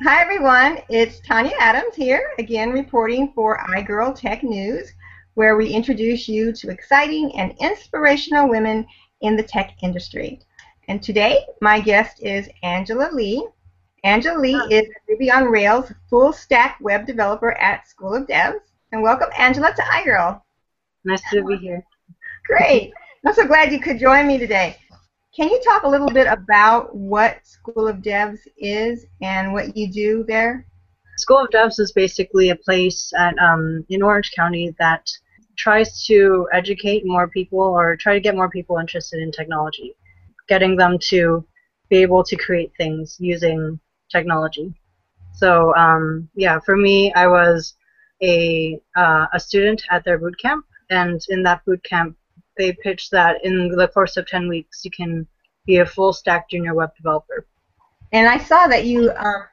Hi, everyone. It's Tanya Adams here, again reporting for iGirl Tech News, where we introduce you to exciting and inspirational women in the tech industry. And today, my guest is Angela Li. Angela Li is a Ruby on Rails full stack web developer at School of Devs. And welcome, Angela, to iGirl. Nice to be here. Great. I'm so glad you could join me today. Can you talk a little bit about what School of Devs is and what you do there? School of Devs is basically a place at um, in Orange County that tries to educate more people or try to get more people interested in technology, getting them to be able to create things using technology. So um, yeah, for me, I was a uh, a student at their boot camp, and in that boot camp, they pitched that in the course of 10 weeks, you can be a full stack junior web developer. And I saw that you, um,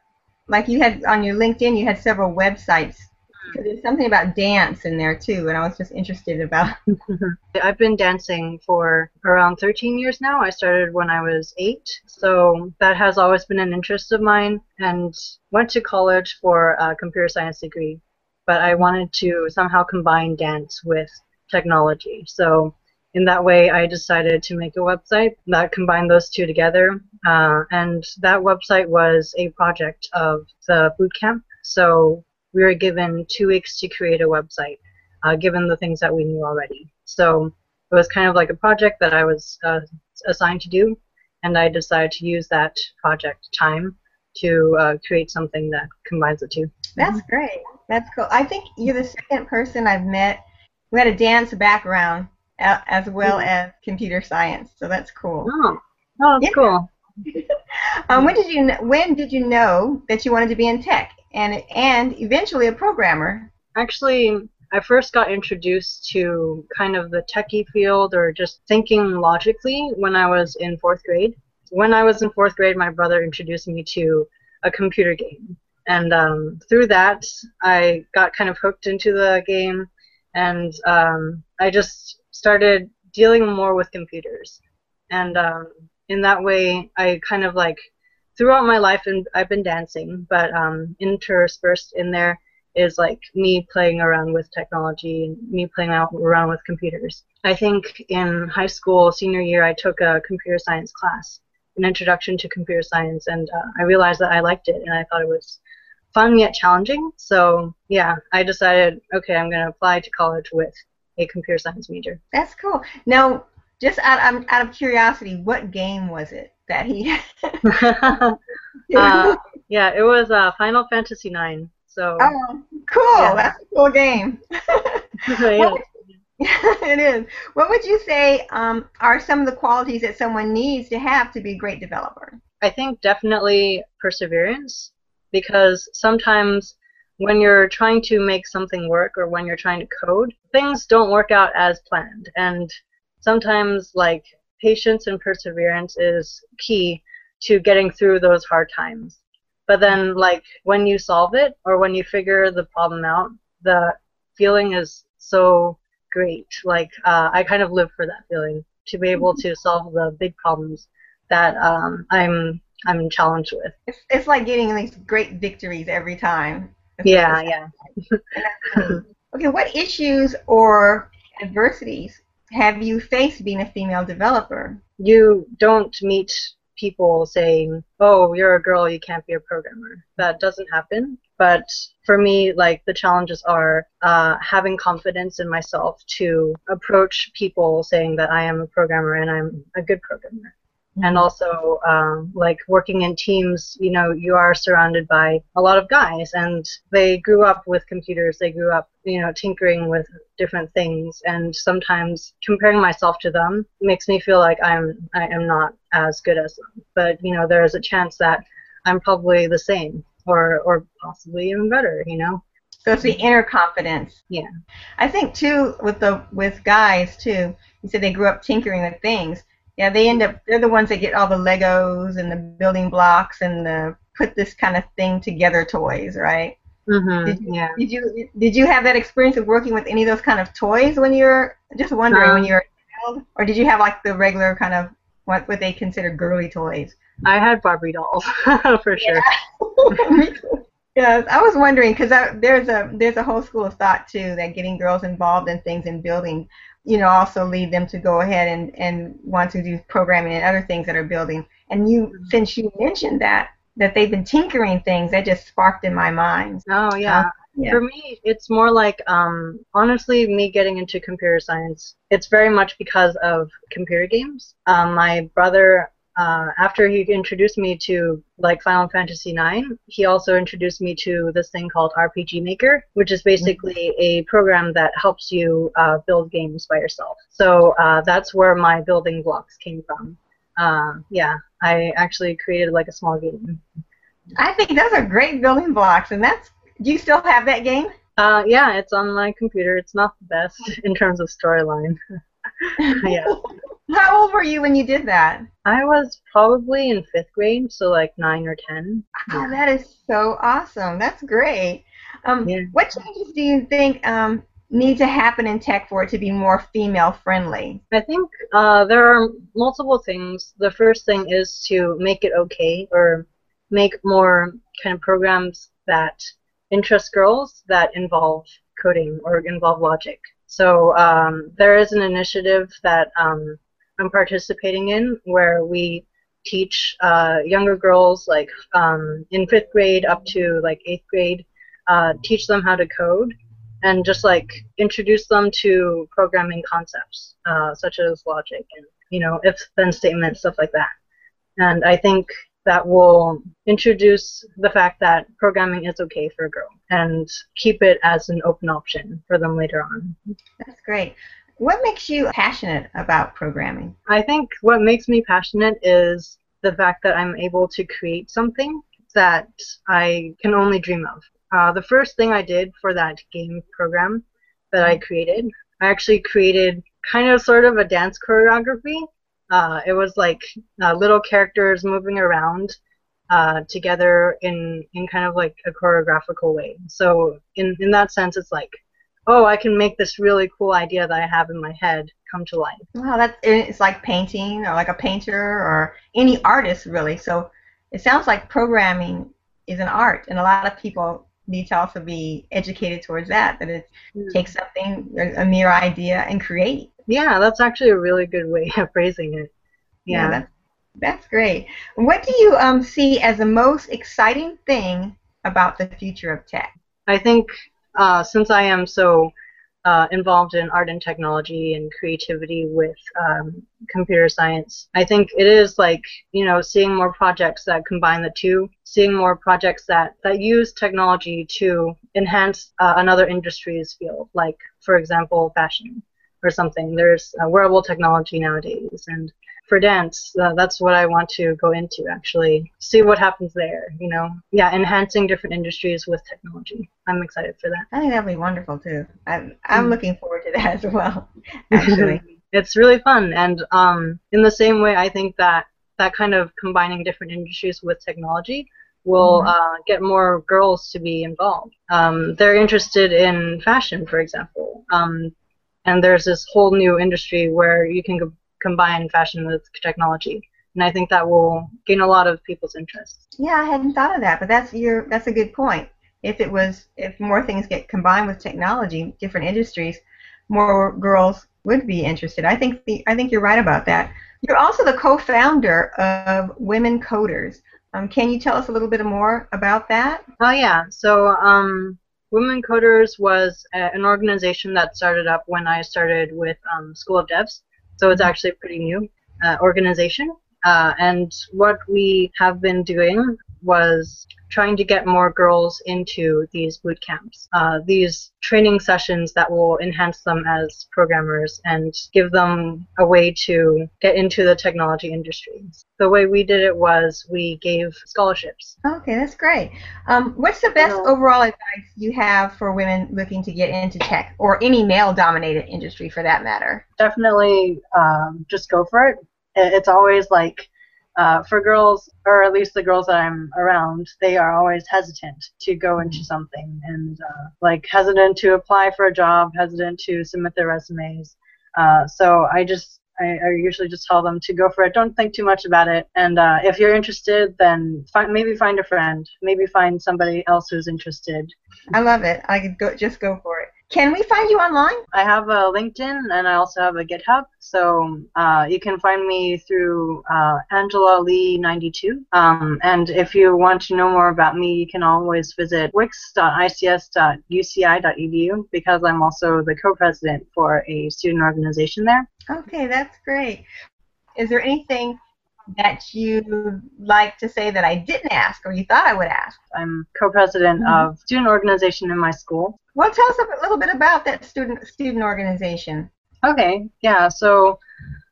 like you had on your LinkedIn, you had several websites. Because there's something about dance in there too, and I was just interested about. I've been dancing for around 13 years now. I started when I was eight, so that has always been an interest of mine. And went to college for a computer science degree, but I wanted to somehow combine dance with technology. So in that way, I decided to make a website that combined those two together. Uh, and that website was a project of the bootcamp. So we were given two weeks to create a website, uh, given the things that we knew already. So it was kind of like a project that I was uh, assigned to do, and I decided to use that project time to uh, create something that combines the two. That's great. That's cool. I think you're the second person I've met who had a dance background as well as computer science. So that's cool. Oh, oh that's yeah. cool. um, when did you when did you know that you wanted to be in tech and and eventually a programmer? Actually, I first got introduced to kind of the techie field or just thinking logically when I was in fourth grade. When I was in fourth grade, my brother introduced me to a computer game, and um, through that, I got kind of hooked into the game, and um, I just started dealing more with computers. And um, in that way, I kind of like throughout my life, and I've been dancing, but um, interspersed in there is like me playing around with technology and me playing around with computers. I think in high school, senior year, I took a computer science class, an introduction to computer science, and uh, I realized that I liked it and I thought it was fun yet challenging. So yeah, I decided, okay, I'm going to apply to college with a computer science major. That's cool. Now, just out, um, out of curiosity, what game was it that he? uh, yeah, it was uh, Final Fantasy IX. So. Oh, cool! Yeah. That's a cool game. yeah. it is. What would you say um, are some of the qualities that someone needs to have to be a great developer? I think definitely perseverance, because sometimes when you're trying to make something work or when you're trying to code, things don't work out as planned. And sometimes, like, patience and perseverance is key to getting through those hard times. But then, like, when you solve it or when you figure the problem out, the feeling is so great. Like, uh, I kind of live for that feeling to be able to solve the big problems that um, I'm I'm challenged with. It's, it's like getting these great victories every time. Yeah, yeah. okay, what issues or adversities have you faced being a female developer? You don't meet people saying, "Oh, you're a girl, you can't be a programmer." That doesn't happen. But for me, like the challenges are uh, having confidence in myself to approach people saying that I am a programmer and I'm a good programmer and also um, like working in teams you know you are surrounded by a lot of guys and they grew up with computers they grew up you know tinkering with different things and sometimes comparing myself to them makes me feel like i'm i am not as good as them. But you know there is a chance that i'm probably the same or or possibly even better you know? So it's the inner confidence. Yeah. I think too with the with guys too you said they grew up tinkering with things yeah, they end up they're the ones that get all the Legos and the building blocks and the put this kind of thing together toys, right? Mm-hmm, did you, yeah. Did you did you have that experience of working with any of those kind of toys when you're just wondering um, when you're a child, or did you have like the regular kind of what what they consider girly toys. I had Barbie dolls for sure. Yes, I was wondering because there's a there's a whole school of thought too that getting girls involved in things in building, you know, also lead them to go ahead and and want to do programming and other things that are building. And you, mm-hmm. since you mentioned that that they've been tinkering things, that just sparked in my mind. Oh yeah. Uh, yeah. For me, it's more like um, honestly me getting into computer science. It's very much because of computer games. Um, my brother uh, after he introduced me to like Final Fantasy IX, he also introduced me to this thing called RPG Maker, which is basically mm-hmm. a program that helps you uh, build games by yourself. So uh, that's where my building blocks came from. Uh, yeah, I actually created like a small game. I think those are great building blocks, and that's. Do you still have that game? Uh, yeah, it's on my computer. It's not the best in terms of storyline. yeah. How old were you when you did that? I was probably in fifth grade, so like nine or ten. Oh, that is so awesome. That's great. Um, yeah. What changes do you think um, need to happen in tech for it to be more female friendly? I think uh, there are multiple things. The first thing is to make it okay or make more kind of programs that interest girls that involve coding or involve logic. So um, there is an initiative that um, I'm participating in where we teach uh, younger girls like um, in fifth grade up to like eighth grade, uh, teach them how to code and just like introduce them to programming concepts uh, such as logic and you know if then statements stuff like that. And I think that will introduce the fact that programming is okay for a girl and keep it as an open option for them later on. That's great. What makes you passionate about programming? I think what makes me passionate is the fact that I'm able to create something that I can only dream of. Uh, the first thing I did for that game program that I created, I actually created kind of sort of a dance choreography. Uh, it was like uh, little characters moving around uh, together in in kind of like a choreographical way. So in in that sense, it's like oh, I can make this really cool idea that I have in my head come to life. Wow, that's it's like painting or like a painter or any artist really. So it sounds like programming is an art, and a lot of people need to also be educated towards that. That it mm. takes something, a mere idea, and create. Yeah, that's actually a really good way of phrasing it. Yeah, yeah that's, that's great. What do you um, see as the most exciting thing about the future of tech? I think uh, since I am so uh, involved in art and technology and creativity with um, computer science, I think it is like you know seeing more projects that combine the two, seeing more projects that that use technology to enhance uh, another industry's field, like for example fashion or something. There's uh, wearable technology nowadays, and for dance, uh, that's what I want to go into actually. See what happens there, you know. Yeah, enhancing different industries with technology. I'm excited for that. I think that'll be wonderful too. I'm I'm mm. looking forward to that as well. Actually, it's really fun, and um, in the same way, I think that that kind of combining different industries with technology will mm-hmm. uh, get more girls to be involved. Um, they're interested in fashion, for example. Um, and there's this whole new industry where you can combine fashion with technology and I think that will gain a lot of people's interest. Yeah, I hadn't thought of that, but that's your that's a good point. If it was if more things get combined with technology, different industries, more girls would be interested. I think the I think you're right about that. You're also the co-founder of Women Coders. Um, can you tell us a little bit more about that? Oh yeah. So um, Women Coders was a, an organization that started up when I started with um, School of Devs. So it's actually a pretty new uh, organization. Uh, and what we have been doing was trying to get more girls into these boot camps, uh, these training sessions that will enhance them as programmers and give them a way to get into the technology industry. The way we did it was we gave scholarships. Okay, that's great. Um, what's the best overall advice you have for women looking to get into tech or any male-dominated industry for that matter? Definitely um, just go for it. It's always like uh, for girls, or at least the girls that I'm around, they are always hesitant to go into mm-hmm. something and uh, like hesitant to apply for a job, hesitant to submit their resumes. Uh, so I just I, I, usually just tell them to go for it. Don't think too much about it. And uh, if you're interested, then find, maybe find a friend. Maybe find somebody else who's interested. I love it. I could go just go for it. Can we find you online? I have a LinkedIn and I also have a GitHub. So uh, you can find me through uh, Angela Li 92. Um, and if you want to know more about me, you can always visit wics.ics.uci.edu because I'm also the co-president for a student organization there. Okay, that's great. Is there anything that you like to say that I didn't ask or you thought I would ask? I'm co-president mm-hmm. of student organization in my school. Well, tell us a little bit about that student student organization. Okay, yeah. So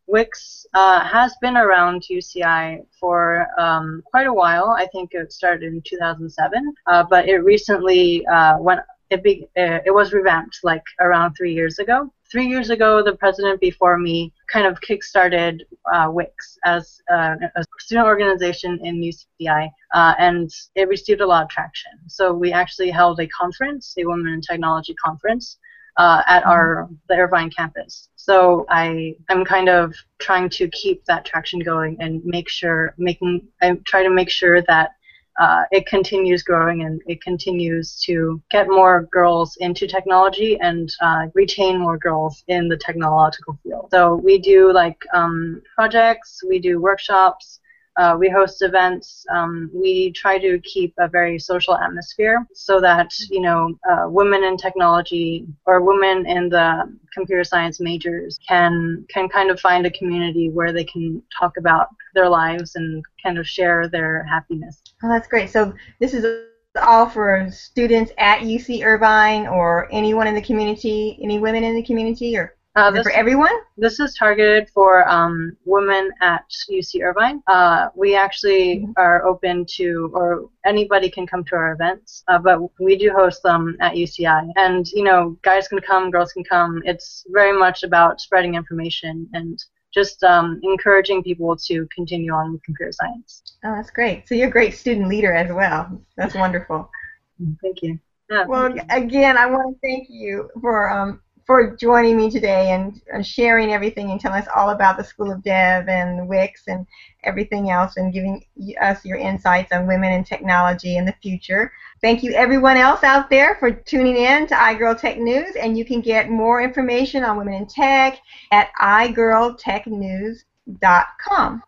WICS uh, has been around UCI for um, quite a while. I think it started in 2007, uh, but it recently uh, went. It, be, uh, it was revamped like around three years ago three years ago, the president before me kind of kickstarted uh, WICS as uh, a student organization in UCI, uh, and it received a lot of traction. So we actually held a conference, a Women in Technology conference, uh, at our the Irvine campus. So I am kind of trying to keep that traction going and make sure making I try to make sure that uh, it continues growing and it continues to get more girls into technology and uh, retain more girls in the technological field. So we do like um, projects, we do workshops, uh, we host events. Um, we try to keep a very social atmosphere so that you know uh, women in technology or women in the computer science majors can can kind of find a community where they can talk about their lives and kind of share their happiness. Oh, that's great. So this is all for students at UC Irvine or anyone in the community, any women in the community, or uh, this, for everyone? This is targeted for um, women at UC Irvine. Uh, we actually mm-hmm. are open to, or anybody can come to our events, uh, but we do host them at UCI. And, you know, guys can come, girls can come. It's very much about spreading information and just um, encouraging people to continue on with computer science. Oh, that's great. So you're a great student leader as well. That's wonderful. Thank you. Yeah, well, thank you. again, I want to thank you for um, for joining me today and, sharing everything and telling us all about the School of Dev and WICS and everything else and giving us your insights on women and technology in the future. Thank you everyone else out there for tuning in to iGirl Tech News and you can get more information on women in tech at igirltechnews.com.